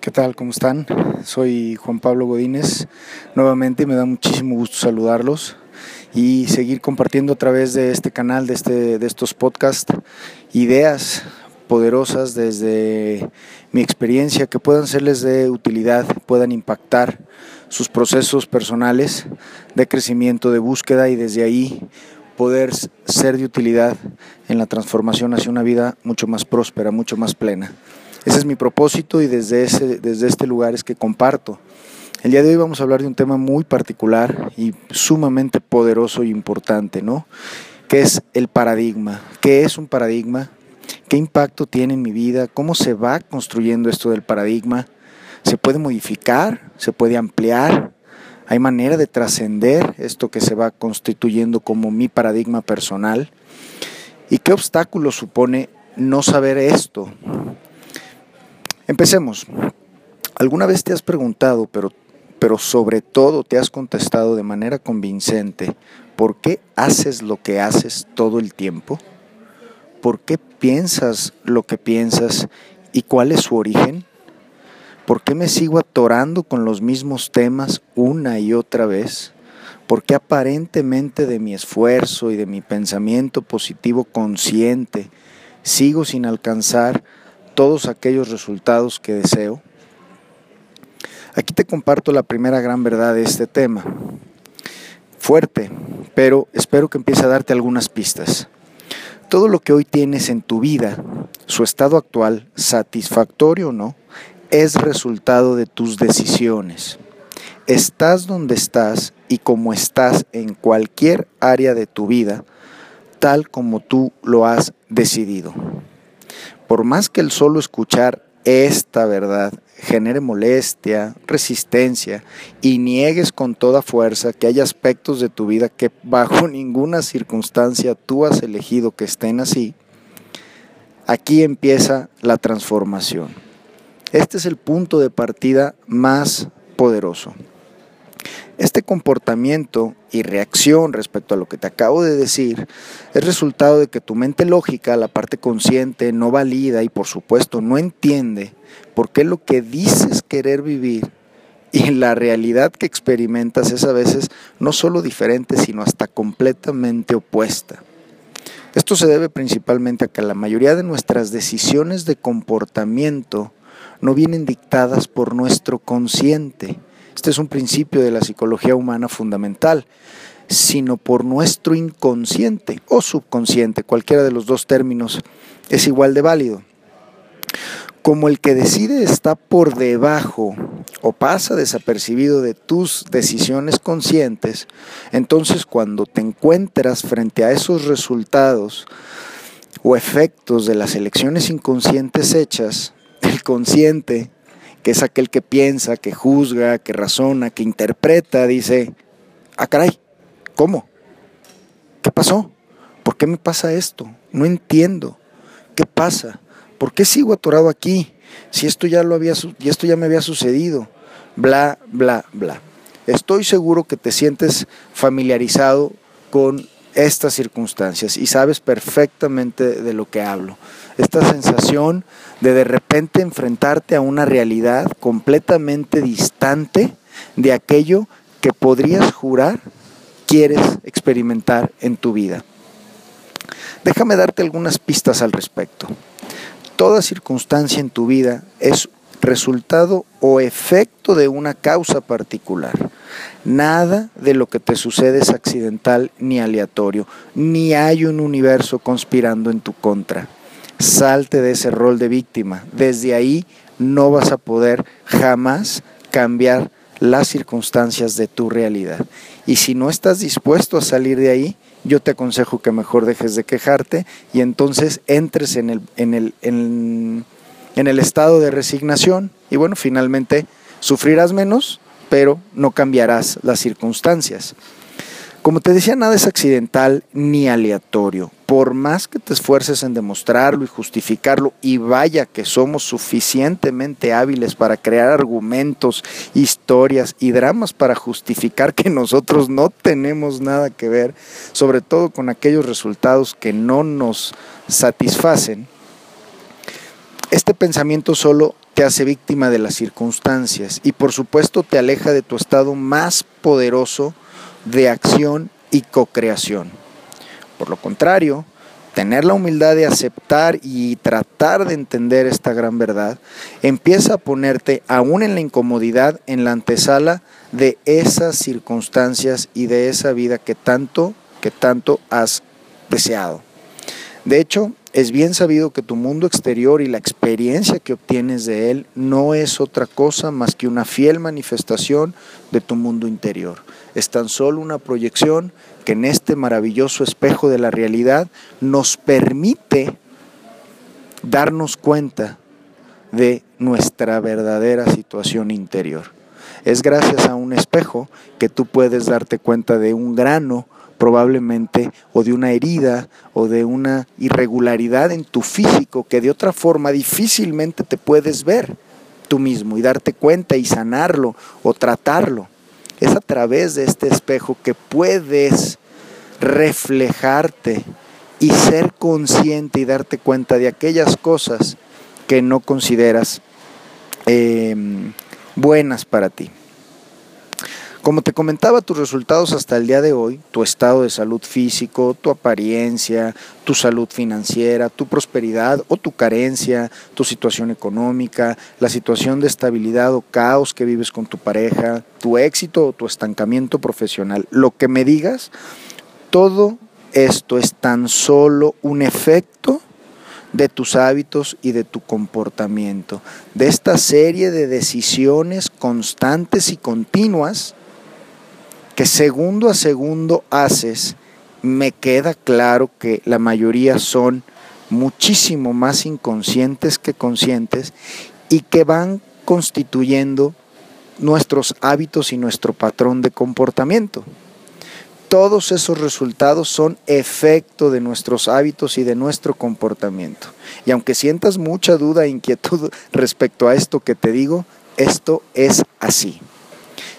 ¿Qué tal? ¿Cómo están? Soy Juan Pablo Godínez. Nuevamente me da muchísimo gusto saludarlos y seguir compartiendo a través de este canal, de, este, de estos podcasts, ideas poderosas desde mi experiencia que puedan serles de utilidad, puedan impactar sus procesos personales de crecimiento, de búsqueda y desde ahí poder ser de utilidad en la transformación hacia una vida mucho más próspera, mucho más plena. Ese es mi propósito y desde, ese, desde este lugar es que comparto. El día de hoy vamos a hablar de un tema muy particular y sumamente poderoso e importante, ¿no? Que es el paradigma. ¿Qué es un paradigma? ¿Qué impacto tiene en mi vida? ¿Cómo se va construyendo esto del paradigma? ¿Se puede modificar? ¿Se puede ampliar? ¿Hay manera de trascender esto que se va constituyendo como mi paradigma personal? ¿Y qué obstáculo supone no saber esto? Empecemos. ¿Alguna vez te has preguntado, pero, pero sobre todo te has contestado de manera convincente, ¿por qué haces lo que haces todo el tiempo? ¿Por qué piensas lo que piensas y cuál es su origen? ¿Por qué me sigo atorando con los mismos temas una y otra vez? ¿Por qué aparentemente de mi esfuerzo y de mi pensamiento positivo consciente sigo sin alcanzar todos aquellos resultados que deseo? Aquí te comparto la primera gran verdad de este tema. Fuerte, pero espero que empiece a darte algunas pistas. Todo lo que hoy tienes en tu vida, su estado actual, satisfactorio o no, es resultado de tus decisiones. Estás donde estás y como estás en cualquier área de tu vida, tal como tú lo has decidido. Por más que el solo escuchar esta verdad genere molestia, resistencia y niegues con toda fuerza que hay aspectos de tu vida que bajo ninguna circunstancia tú has elegido que estén así, aquí empieza la transformación. Este es el punto de partida más poderoso. Este comportamiento y reacción respecto a lo que te acabo de decir es resultado de que tu mente lógica, la parte consciente, no valida y por supuesto no entiende por qué lo que dices querer vivir y la realidad que experimentas es a veces no solo diferente, sino hasta completamente opuesta. Esto se debe principalmente a que la mayoría de nuestras decisiones de comportamiento no vienen dictadas por nuestro consciente, este es un principio de la psicología humana fundamental, sino por nuestro inconsciente o subconsciente, cualquiera de los dos términos es igual de válido. Como el que decide está por debajo o pasa desapercibido de tus decisiones conscientes, entonces cuando te encuentras frente a esos resultados o efectos de las elecciones inconscientes hechas, el consciente que es aquel que piensa, que juzga, que razona, que interpreta, dice, ah, caray, ¿cómo? ¿Qué pasó? ¿Por qué me pasa esto? No entiendo. ¿Qué pasa? ¿Por qué sigo atorado aquí? Si esto ya lo había esto ya me había sucedido. Bla, bla, bla. Estoy seguro que te sientes familiarizado con estas circunstancias y sabes perfectamente de lo que hablo. Esta sensación de de repente enfrentarte a una realidad completamente distante de aquello que podrías jurar quieres experimentar en tu vida. Déjame darte algunas pistas al respecto. Toda circunstancia en tu vida es resultado o efecto de una causa particular. Nada de lo que te sucede es accidental ni aleatorio, ni hay un universo conspirando en tu contra. Salte de ese rol de víctima. Desde ahí no vas a poder jamás cambiar las circunstancias de tu realidad. Y si no estás dispuesto a salir de ahí, yo te aconsejo que mejor dejes de quejarte y entonces entres en el, en el, en el estado de resignación y bueno, finalmente sufrirás menos, pero no cambiarás las circunstancias. Como te decía, nada es accidental ni aleatorio. Por más que te esfuerces en demostrarlo y justificarlo, y vaya que somos suficientemente hábiles para crear argumentos, historias y dramas para justificar que nosotros no tenemos nada que ver, sobre todo con aquellos resultados que no nos satisfacen, este pensamiento solo te hace víctima de las circunstancias y por supuesto te aleja de tu estado más poderoso de acción y co-creación. Por lo contrario, tener la humildad de aceptar y tratar de entender esta gran verdad, empieza a ponerte aún en la incomodidad, en la antesala de esas circunstancias y de esa vida que tanto, que tanto has deseado. De hecho, es bien sabido que tu mundo exterior y la experiencia que obtienes de él no es otra cosa más que una fiel manifestación de tu mundo interior. Es tan solo una proyección que en este maravilloso espejo de la realidad nos permite darnos cuenta de nuestra verdadera situación interior. Es gracias a un espejo que tú puedes darte cuenta de un grano probablemente o de una herida o de una irregularidad en tu físico que de otra forma difícilmente te puedes ver tú mismo y darte cuenta y sanarlo o tratarlo. Es a través de este espejo que puedes reflejarte y ser consciente y darte cuenta de aquellas cosas que no consideras em, buenas para ti. Como te comentaba, tus resultados hasta el día de hoy, tu estado de salud físico, tu apariencia, tu salud financiera, tu prosperidad o tu carencia, tu situación económica, la situación de estabilidad o caos que vives con tu pareja, tu éxito o tu estancamiento profesional, lo que me digas, todo esto es tan solo un efecto de tus hábitos y de tu comportamiento, de esta serie de decisiones constantes y continuas que segundo a segundo haces, me queda claro que la mayoría son muchísimo más inconscientes que conscientes y que van constituyendo nuestros hábitos y nuestro patrón de comportamiento. Todos esos resultados son efecto de nuestros hábitos y de nuestro comportamiento. Y aunque sientas mucha duda e inquietud respecto a esto que te digo, esto es así.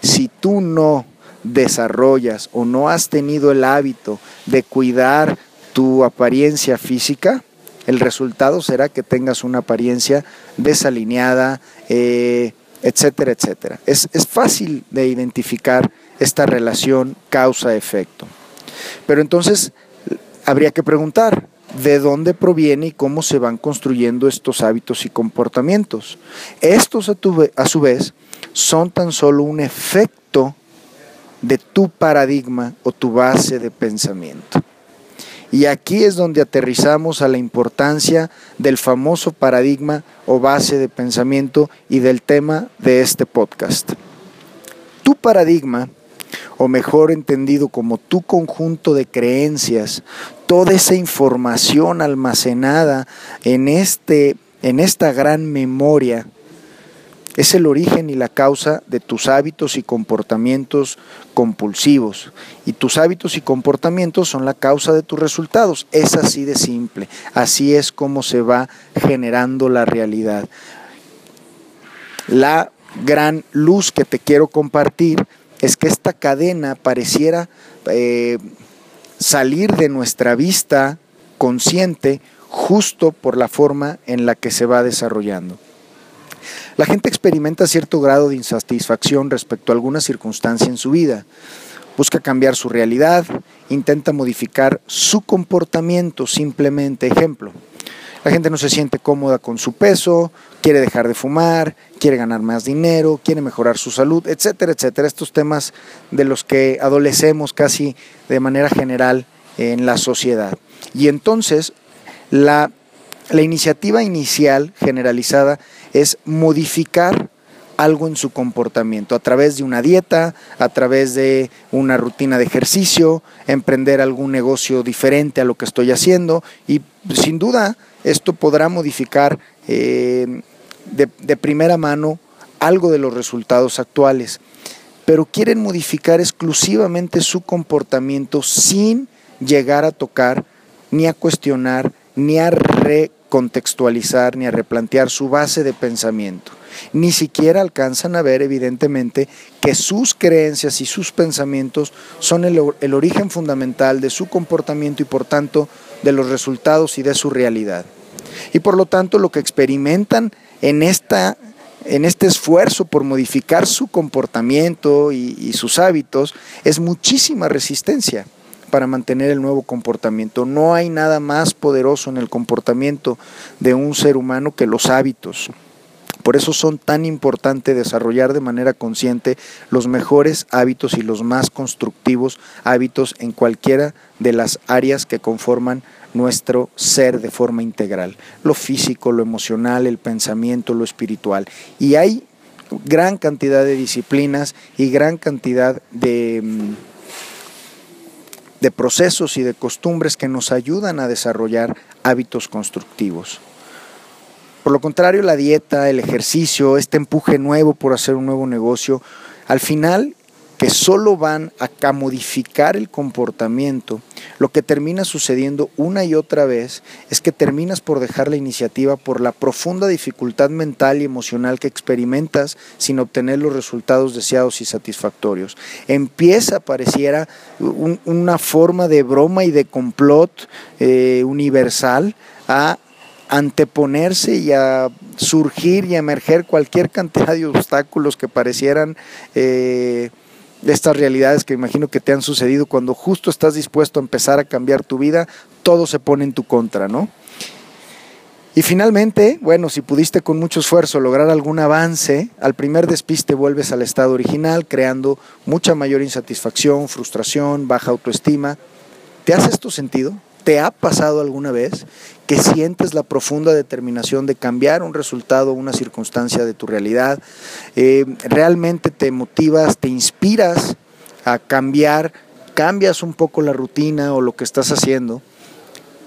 Si tú no desarrollas o no has tenido el hábito de cuidar tu apariencia física, el resultado será que tengas una apariencia desalineada, eh, etcétera, etcétera. Es, es fácil de identificar esta relación causa-efecto. Pero entonces habría que preguntar, de dónde proviene y cómo se van construyendo estos hábitos y comportamientos. Estos a, a, su vez son tan solo un efecto de tu paradigma o tu base de pensamiento. Y aquí es donde aterrizamos a la importancia del famoso paradigma o base de pensamiento y del tema de este podcast. Tu paradigma, o mejor entendido como tu conjunto de creencias, toda esa información almacenada en, este, en esta gran memoria, es el origen y la causa de tus hábitos y comportamientos compulsivos. Y tus hábitos y comportamientos son la causa de tus resultados. Es así de simple. Así es como se va generando la realidad. La gran luz que te quiero compartir es que esta cadena pareciera eh, salir de nuestra vista consciente justo por la forma en la que se va desarrollando. La gente experimenta cierto grado de insatisfacción respecto a alguna circunstancia en su vida. Busca cambiar su realidad, intenta modificar su comportamiento simplemente. Ejemplo, la gente no se siente cómoda con su peso, quiere dejar de fumar, quiere ganar más dinero, quiere mejorar su salud, etcétera, etcétera. Estos temas de los que adolecemos casi de manera general en la sociedad. Y entonces la, la iniciativa inicial generalizada es modificar algo en su comportamiento, a través de una dieta, a través de una rutina de ejercicio, emprender algún negocio diferente a lo que estoy haciendo y sin duda esto podrá modificar eh, de, primera mano algo de los resultados actuales, pero quieren modificar exclusivamente su comportamiento sin llegar a tocar ni a cuestionar ni a re contextualizar ni a replantear su base de pensamiento. Ni siquiera alcanzan a ver, evidentemente, que sus creencias y sus pensamientos son el, origen fundamental de su comportamiento y, por tanto, de los resultados y de su realidad. Y por lo tanto, lo que experimentan en esta en este esfuerzo por modificar su comportamiento y, sus hábitos, es muchísima resistencia para mantener el nuevo comportamiento. No hay nada más poderoso en el comportamiento de un ser humano que los hábitos. Por eso son tan importantes desarrollar de manera consciente los mejores hábitos y los más constructivos hábitos en cualquiera de las áreas que conforman nuestro ser de forma integral, lo físico, lo emocional, el pensamiento, lo espiritual. Y hay gran cantidad de disciplinas y gran cantidad de, mm, de procesos y de costumbres que nos ayudan a desarrollar hábitos constructivos. Por lo contrario, la dieta, el ejercicio, este empuje nuevo por hacer un nuevo negocio, al final que solo van a modificar el comportamiento, lo que termina sucediendo una y otra vez es que terminas por dejar la iniciativa por la profunda dificultad mental y emocional que experimentas sin obtener los resultados deseados y satisfactorios. Empieza, pareciera, una forma de broma y de complot eh, universal a anteponerse y a surgir y emerger cualquier cantidad de obstáculos que parecieran eh, de estas realidades que imagino que te han sucedido cuando justo estás dispuesto a empezar a cambiar tu vida, todo se pone en tu contra, ¿no? Y finalmente, bueno, si pudiste con mucho esfuerzo lograr algún avance, al primer despiste vuelves al estado original, creando mucha mayor insatisfacción, frustración, baja autoestima. ¿Te hace esto sentido? ¿Te ha pasado alguna vez que sientes la profunda determinación de cambiar un resultado, una circunstancia de tu realidad? Eh, ¿Realmente te motivas, te inspiras a cambiar, cambias un poco la rutina o lo que estás haciendo?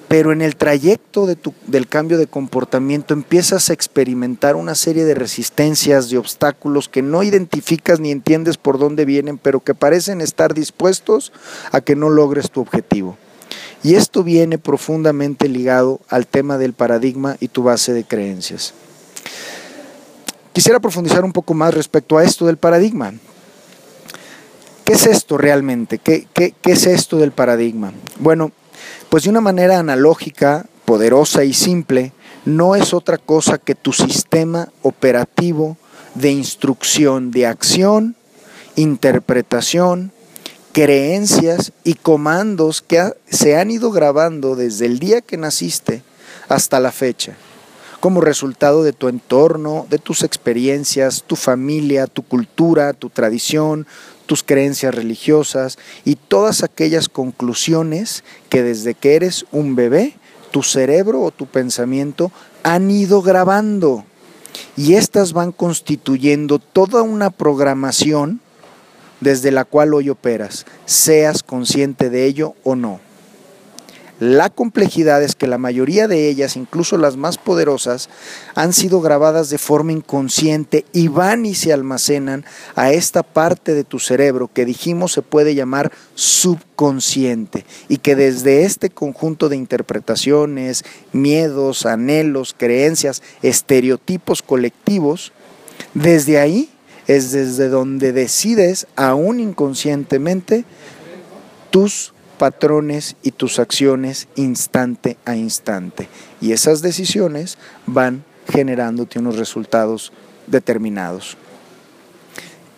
pero en el trayecto del cambio de comportamiento empiezas a experimentar una serie de resistencias, de obstáculos que no identificas ni entiendes por dónde vienen, pero que parecen estar dispuestos a que no logres tu objetivo. Y esto viene profundamente ligado al tema del paradigma y tu base de creencias. Quisiera profundizar un poco más respecto a esto del paradigma. ¿Qué es esto realmente? ¿Qué, qué, es esto del paradigma? Bueno, pues de una manera analógica, poderosa y simple, no es otra cosa que tu sistema operativo de instrucción de acción, interpretación, creencias y comandos que se han ido grabando desde el día que naciste hasta la fecha, como resultado de tu entorno, de tus experiencias, tu familia, tu cultura, tu tradición, tus creencias religiosas y todas aquellas conclusiones que desde que eres un bebé, tu cerebro o tu pensamiento han ido grabando. Y estas van constituyendo toda una programación desde la cual hoy operas, seas consciente de ello o no. La complejidad es que la mayoría de ellas, incluso las más poderosas, han sido grabadas de forma inconsciente y van y se almacenan a esta parte de tu cerebro que dijimos se puede llamar subconsciente y que desde este conjunto de interpretaciones, miedos, anhelos, creencias, estereotipos colectivos, desde ahí es desde donde decides, aún inconscientemente, tus patrones y tus acciones instante a instante. Y esas decisiones van generándote unos resultados determinados.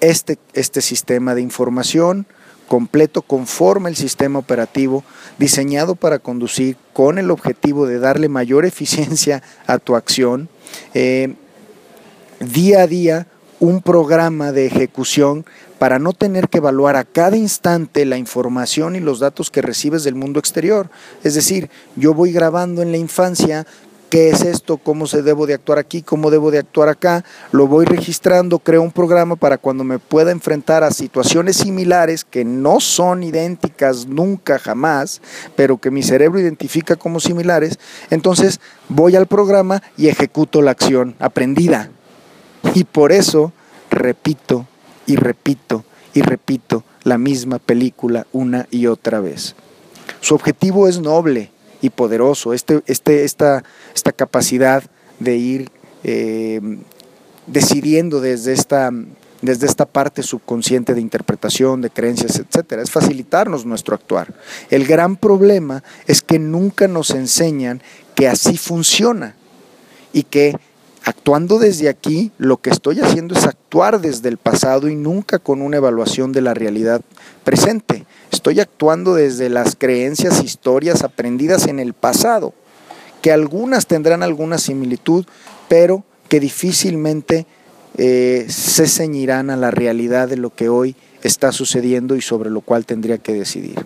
Este, este sistema de información completo conforma el sistema operativo diseñado para conducir con el objetivo de darle mayor eficiencia a tu acción. Eh, día a día un programa de ejecución para no tener que evaluar a cada instante la información y los datos que recibes del mundo exterior. Es decir, yo voy grabando en la infancia qué es esto, cómo se debo de actuar aquí, cómo debo de actuar acá, lo voy registrando, creo un programa para cuando me pueda enfrentar a situaciones similares que no son idénticas nunca jamás, pero que mi cerebro identifica como similares, entonces voy al programa y ejecuto la acción aprendida. Y por eso repito y repito y repito la misma película una y otra vez. Su objetivo es noble y poderoso, este, este, esta, esta capacidad de ir eh, decidiendo desde esta, desde esta parte subconsciente de interpretación, de creencias, etcétera, es facilitarnos nuestro actuar. El gran problema es que nunca nos enseñan que así funciona y que Actuando desde aquí, lo que estoy haciendo es actuar desde el pasado y nunca con una evaluación de la realidad presente. Estoy actuando desde las creencias, historias aprendidas en el pasado, que algunas tendrán alguna similitud, pero que difícilmente eh, se ceñirán a la realidad de lo que hoy está sucediendo y sobre lo cual tendría que decidir.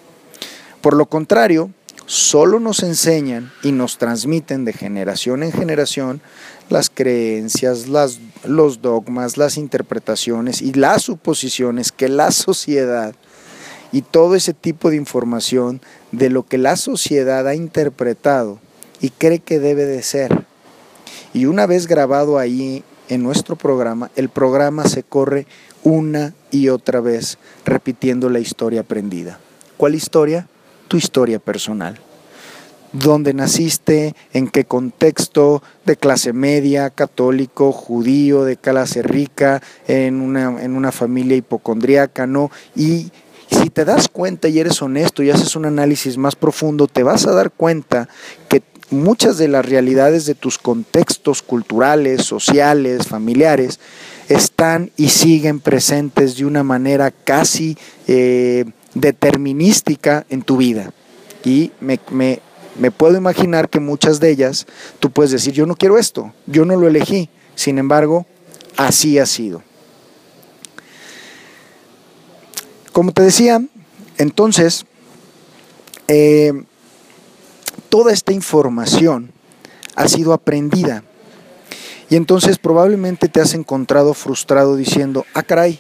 Por lo contrario, solo nos enseñan y nos transmiten de generación en generación las creencias, las, los dogmas, las interpretaciones y las suposiciones que la sociedad y todo ese tipo de información de lo que la sociedad ha interpretado y cree que debe de ser. Y una vez grabado ahí en nuestro programa, el programa se corre una y otra vez repitiendo la historia aprendida. ¿Cuál historia? Tu historia personal. ¿Dónde naciste? ¿En qué contexto? ¿De clase media, católico, judío, de clase rica, en una, en una familia hipocondríaca, no? Y si te das cuenta y eres honesto y haces un análisis más profundo, te vas a dar cuenta que muchas de las realidades de tus contextos culturales, sociales, familiares, están y siguen presentes de una manera casi eh, determinística en tu vida. Y me, puedo imaginar que muchas de ellas tú puedes decir, yo no quiero esto, yo no lo elegí, sin embargo, así ha sido. Como te decía, entonces, eh, toda esta información ha sido aprendida. Y entonces probablemente te has encontrado frustrado diciendo, ah, caray,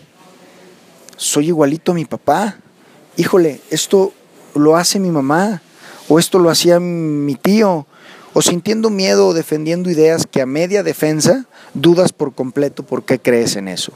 soy igualito a mi papá. Híjole, esto lo hace mi mamá, o esto lo hacía mi tío, o sintiendo miedo o defendiendo ideas que a media defensa dudas por completo por qué crees en eso.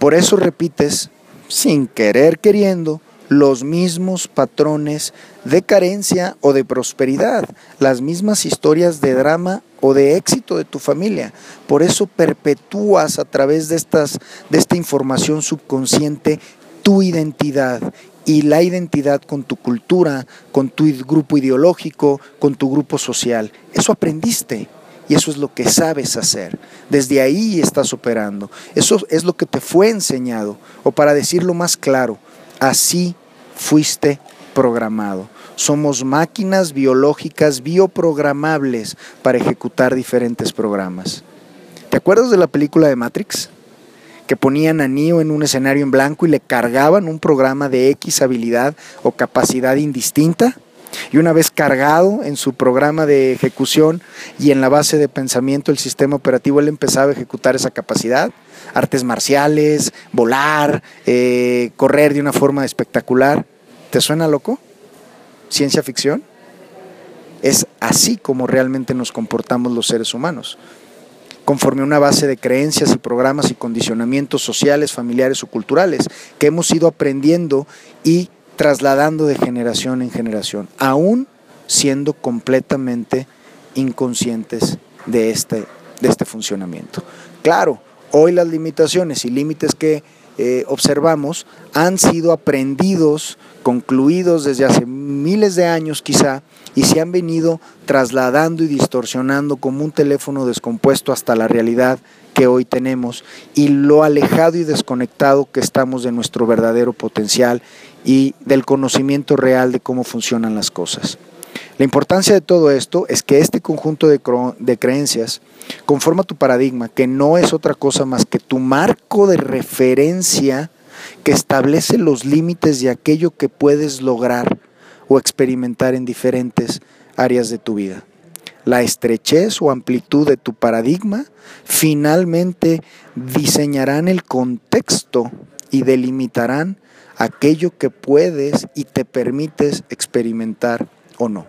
Por eso repites, sin querer queriendo, los mismos patrones de carencia o de prosperidad, las mismas historias de drama o de éxito de tu familia. Por eso perpetúas a través de, estas, de esta información subconsciente tu identidad y la identidad con tu cultura, con tu grupo ideológico, con tu grupo social. Eso aprendiste y eso es lo que sabes hacer. Desde ahí estás operando. Eso es lo que te fue enseñado. O para decirlo más claro, así fuiste programado. Somos máquinas biológicas bioprogramables para ejecutar diferentes programas. ¿Te acuerdas de la película de Matrix? Que ponían a Neo en un escenario en blanco y le cargaban un programa de X habilidad o capacidad indistinta. Y una vez cargado en su programa de ejecución y en la base de pensamiento del sistema operativo, él empezaba a ejecutar esa capacidad. Artes marciales, volar, eh, correr de una forma espectacular. ¿Te suena loco? ¿Ciencia ficción? Es así como realmente nos comportamos los seres humanos, conforme a una base de creencias y programas y condicionamientos sociales, familiares o culturales que hemos ido aprendiendo y trasladando de generación en generación, aún siendo completamente inconscientes de este, de este funcionamiento. Claro, hoy las limitaciones y límites que eh, observamos han sido aprendidos, concluidos desde hace miles de años quizá, y se han venido trasladando y distorsionando como un teléfono descompuesto hasta la realidad que hoy tenemos y lo alejado y desconectado que estamos de nuestro verdadero potencial y del conocimiento real de cómo funcionan las cosas. La importancia de todo esto es que este conjunto de, de, creencias conforma tu paradigma, que no es otra cosa más que tu marco de referencia que establece los límites de aquello que puedes lograr o experimentar en diferentes áreas de tu vida. La estrechez o amplitud de tu paradigma finalmente diseñarán el contexto y delimitarán aquello que puedes y te permites experimentar o no.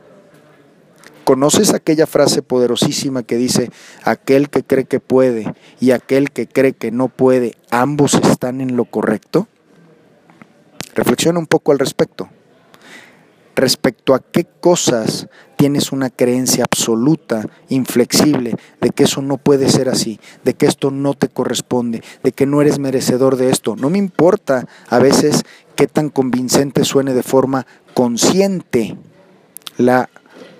¿Conoces aquella frase poderosísima que dice, aquel que cree que puede y aquel que cree que no puede, ambos están en lo correcto? Reflexiona un poco al respecto. Respecto a qué cosas tienes una creencia absoluta, inflexible, de que eso no puede ser así, de que esto no te corresponde, de que no eres merecedor de esto. No me importa a veces qué tan convincente suene de forma consciente la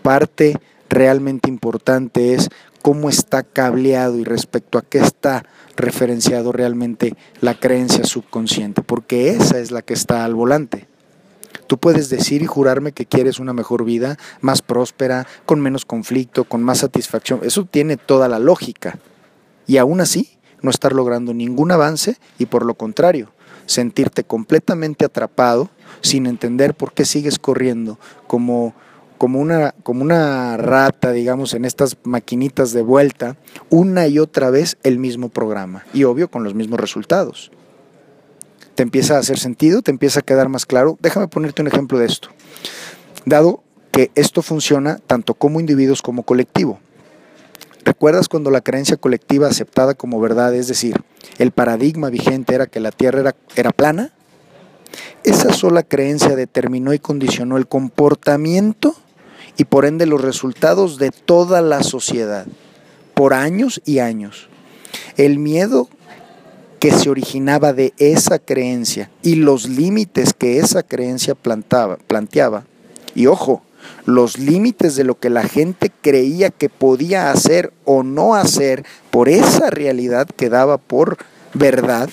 parte realmente importante es cómo está cableado y respecto a qué está referenciado realmente la creencia subconsciente, porque esa es la que está al volante. Tú puedes decir y jurarme que quieres una mejor vida, más próspera, con menos conflicto, con más satisfacción. Eso tiene toda la lógica. Y aún así, no estar logrando ningún avance y por lo contrario, sentirte completamente atrapado sin entender por qué sigues corriendo como, como, una, como una rata, digamos, en estas maquinitas de vuelta, una y otra vez el mismo programa y obvio con los mismos resultados. Te empieza a hacer sentido, te empieza a quedar más claro. Déjame ponerte un ejemplo de esto. Dado que esto funciona tanto como individuos como colectivo. ¿Recuerdas cuando la creencia colectiva aceptada como verdad, es decir, el paradigma vigente era que la Tierra era, era plana? Esa sola creencia determinó y condicionó el comportamiento y por ende los resultados de toda la sociedad por años y años. El miedo que se originaba de esa creencia y los límites que esa creencia plantaba, planteaba, y ojo, los límites de lo que la gente creía que podía hacer o no hacer por esa realidad que daba por verdad,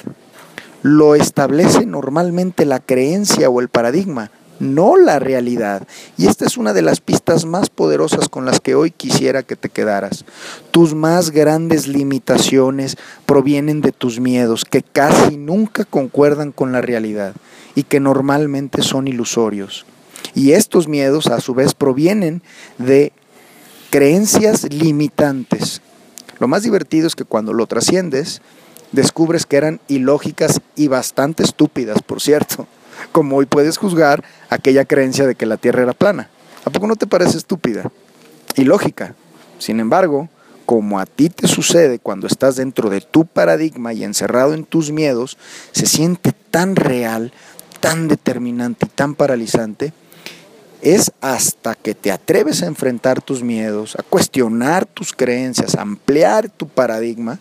lo establece normalmente la creencia o el paradigma, no la realidad. Y esta es una de las pistas más poderosas con las que hoy quisiera que te quedaras. Tus más grandes limitaciones provienen de tus miedos, que casi nunca concuerdan con la realidad y que normalmente son ilusorios. Y estos miedos a su vez provienen de creencias limitantes. Lo más divertido es que cuando lo trasciendes, descubres que eran ilógicas y bastante estúpidas, por cierto, como hoy puedes juzgar aquella creencia de que la Tierra era plana. ¿A poco no te parece estúpida? Ilógica. Sin embargo, como a ti te sucede cuando estás dentro de tu paradigma y encerrado en tus miedos, se siente tan real, tan determinante y tan paralizante es hasta que te atreves a enfrentar tus miedos, a cuestionar tus creencias, a ampliar tu paradigma,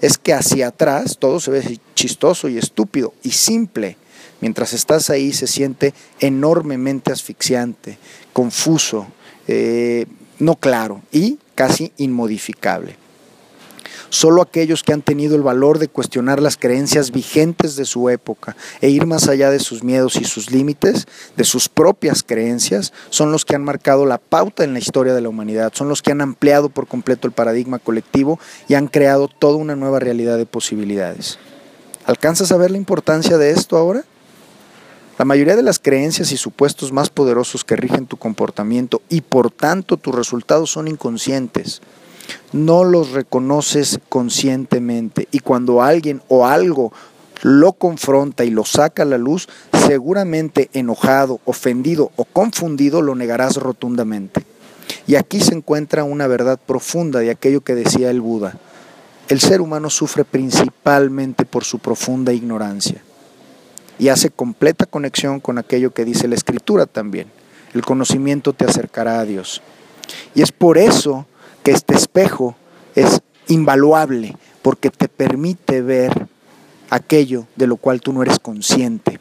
es que hacia atrás todo se ve chistoso y estúpido y simple. Mientras estás ahí se siente enormemente asfixiante, confuso, eh, no claro y casi inmodificable. Solo aquellos que han tenido el valor de cuestionar las creencias vigentes de su época e ir más allá de sus miedos y sus límites, de sus propias creencias, son los que han marcado la pauta en la historia de la humanidad, son los que han ampliado por completo el paradigma colectivo y han creado toda una nueva realidad de posibilidades. ¿Alcanzas a ver la importancia de esto ahora? La mayoría de las creencias y supuestos más poderosos que rigen tu comportamiento y por tanto tus resultados son inconscientes no los reconoces conscientemente y cuando alguien o algo lo confronta y lo saca a la luz, seguramente enojado, ofendido o confundido lo negarás rotundamente. Y aquí se encuentra una verdad profunda de aquello que decía el Buda. El ser humano sufre principalmente por su profunda ignorancia y hace completa conexión con aquello que dice la Escritura también. El conocimiento te acercará a Dios. Y es por eso que este espejo es invaluable porque te permite ver aquello de lo cual tú no eres consciente.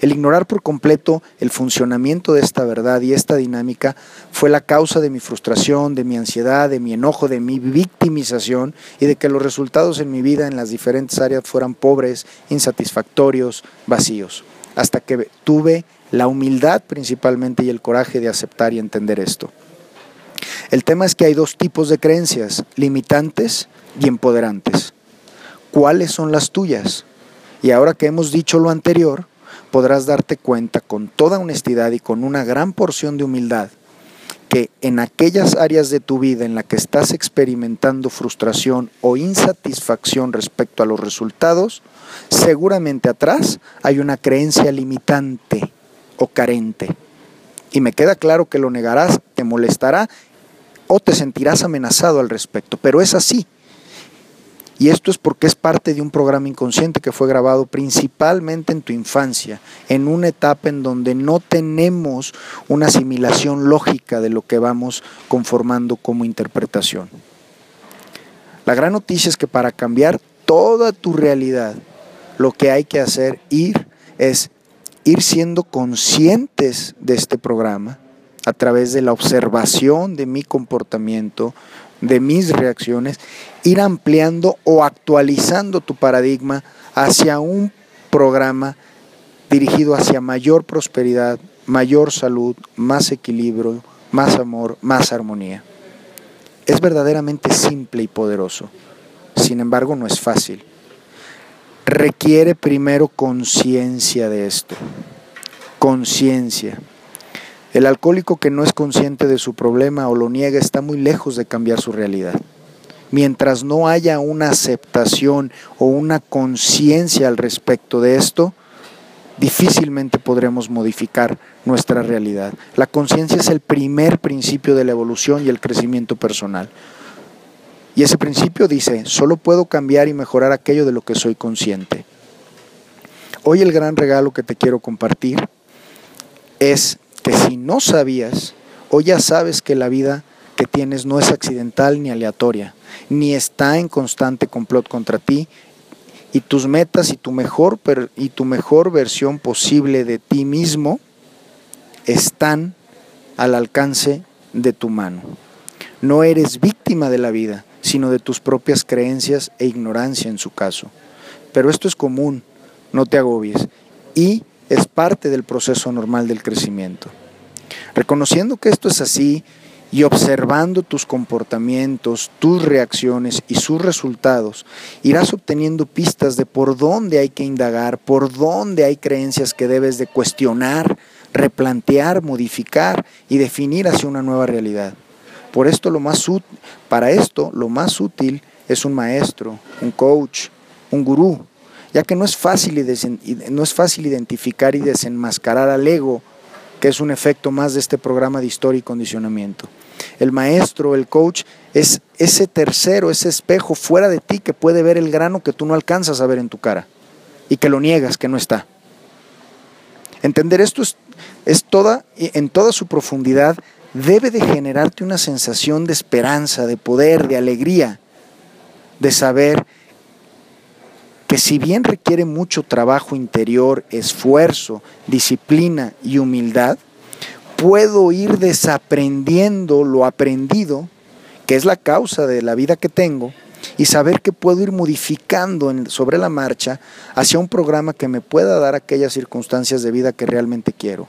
El ignorar por completo el funcionamiento de esta verdad y esta dinámica fue la causa de mi frustración, de mi ansiedad, de mi enojo, de mi victimización y de que los resultados en mi vida en las diferentes áreas fueran pobres, insatisfactorios, vacíos. Hasta que tuve la humildad principalmente y el coraje de aceptar y entender esto. El tema es que hay dos tipos de creencias, limitantes y empoderantes. ¿Cuáles son las tuyas? Y ahora que hemos dicho lo anterior, podrás darte cuenta con toda honestidad y con una gran porción de humildad que en aquellas áreas de tu vida en la que estás experimentando frustración o insatisfacción respecto a los resultados, seguramente atrás hay una creencia limitante o carente. Y me queda claro que lo negarás, te molestará o te sentirás amenazado al respecto, pero es así. Y esto es porque es parte de un programa inconsciente que fue grabado principalmente en tu infancia, en una etapa en donde no tenemos una asimilación lógica de lo que vamos conformando como interpretación. La gran noticia es que para cambiar toda tu realidad, lo que hay que hacer ir es ir siendo conscientes de este programa, a través de la observación de mi comportamiento, de mis reacciones, ir ampliando o actualizando tu paradigma hacia un programa dirigido hacia mayor prosperidad, mayor salud, más equilibrio, más amor, más armonía. Es verdaderamente simple y poderoso. Sin embargo, no es fácil. Requiere primero conciencia de esto. Conciencia. El alcohólico que no es consciente de su problema o lo niega está muy lejos de cambiar su realidad. Mientras no haya una aceptación o una conciencia al respecto de esto, difícilmente podremos modificar nuestra realidad. La conciencia es el primer principio de la evolución y el crecimiento personal. Y ese principio dice, solo puedo cambiar y mejorar aquello de lo que soy consciente. Hoy el gran regalo que te quiero compartir es que si no sabías, hoy ya sabes que la vida que tienes no es accidental ni aleatoria, ni está en constante complot contra ti, y tus metas y tu mejor, y tu mejor versión posible de ti mismo están al alcance de tu mano. No eres víctima de la vida, sino de tus propias creencias e ignorancia en su caso. Pero esto es común, no te agobies, y es parte del proceso normal del crecimiento. Reconociendo que esto es así y observando tus comportamientos, tus reacciones y sus resultados, irás obteniendo pistas de por dónde hay que indagar, por dónde hay creencias que debes de cuestionar, replantear, modificar y definir hacia una nueva realidad. Por esto lo más para esto lo más útil es un maestro, un coach, un gurú, ya que no es fácil, no es fácil identificar y desenmascarar al ego, que es un efecto más de este programa de historia y condicionamiento. El maestro, el coach, es ese tercero, ese espejo fuera de ti que puede ver el grano que tú no alcanzas a ver en tu cara y que lo niegas, que no está. Entender esto es, es toda, en toda su profundidad, debe de generarte una sensación de esperanza, de poder, de alegría, de saber que si bien requiere mucho trabajo interior, esfuerzo, disciplina y humildad, puedo ir desaprendiendo lo aprendido, que es la causa de la vida que tengo, y saber que puedo ir modificando sobre la marcha hacia un programa que me pueda dar aquellas circunstancias de vida que realmente quiero.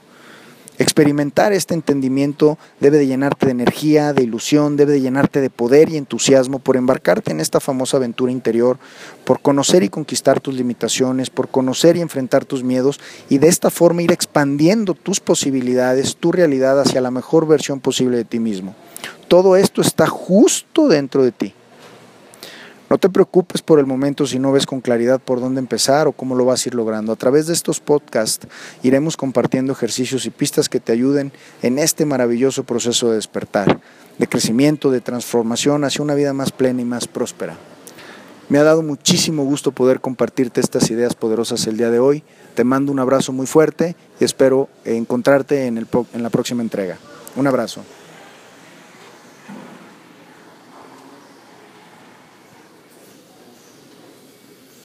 Experimentar este entendimiento debe de llenarte de energía, de ilusión, debe de llenarte de poder y entusiasmo por embarcarte en esta famosa aventura interior, por conocer y conquistar tus limitaciones, por conocer y enfrentar tus miedos y de esta forma ir expandiendo tus posibilidades, tu realidad hacia la mejor versión posible de ti mismo. Todo esto está justo dentro de ti. No te preocupes por el momento si no ves con claridad por dónde empezar o cómo lo vas a ir logrando. A través de estos podcasts iremos compartiendo ejercicios y pistas que te ayuden en este maravilloso proceso de despertar, de crecimiento, de transformación hacia una vida más plena y más próspera. Me ha dado muchísimo gusto poder compartirte estas ideas poderosas el día de hoy. Te mando un abrazo muy fuerte y espero encontrarte en, en la próxima entrega. Un abrazo.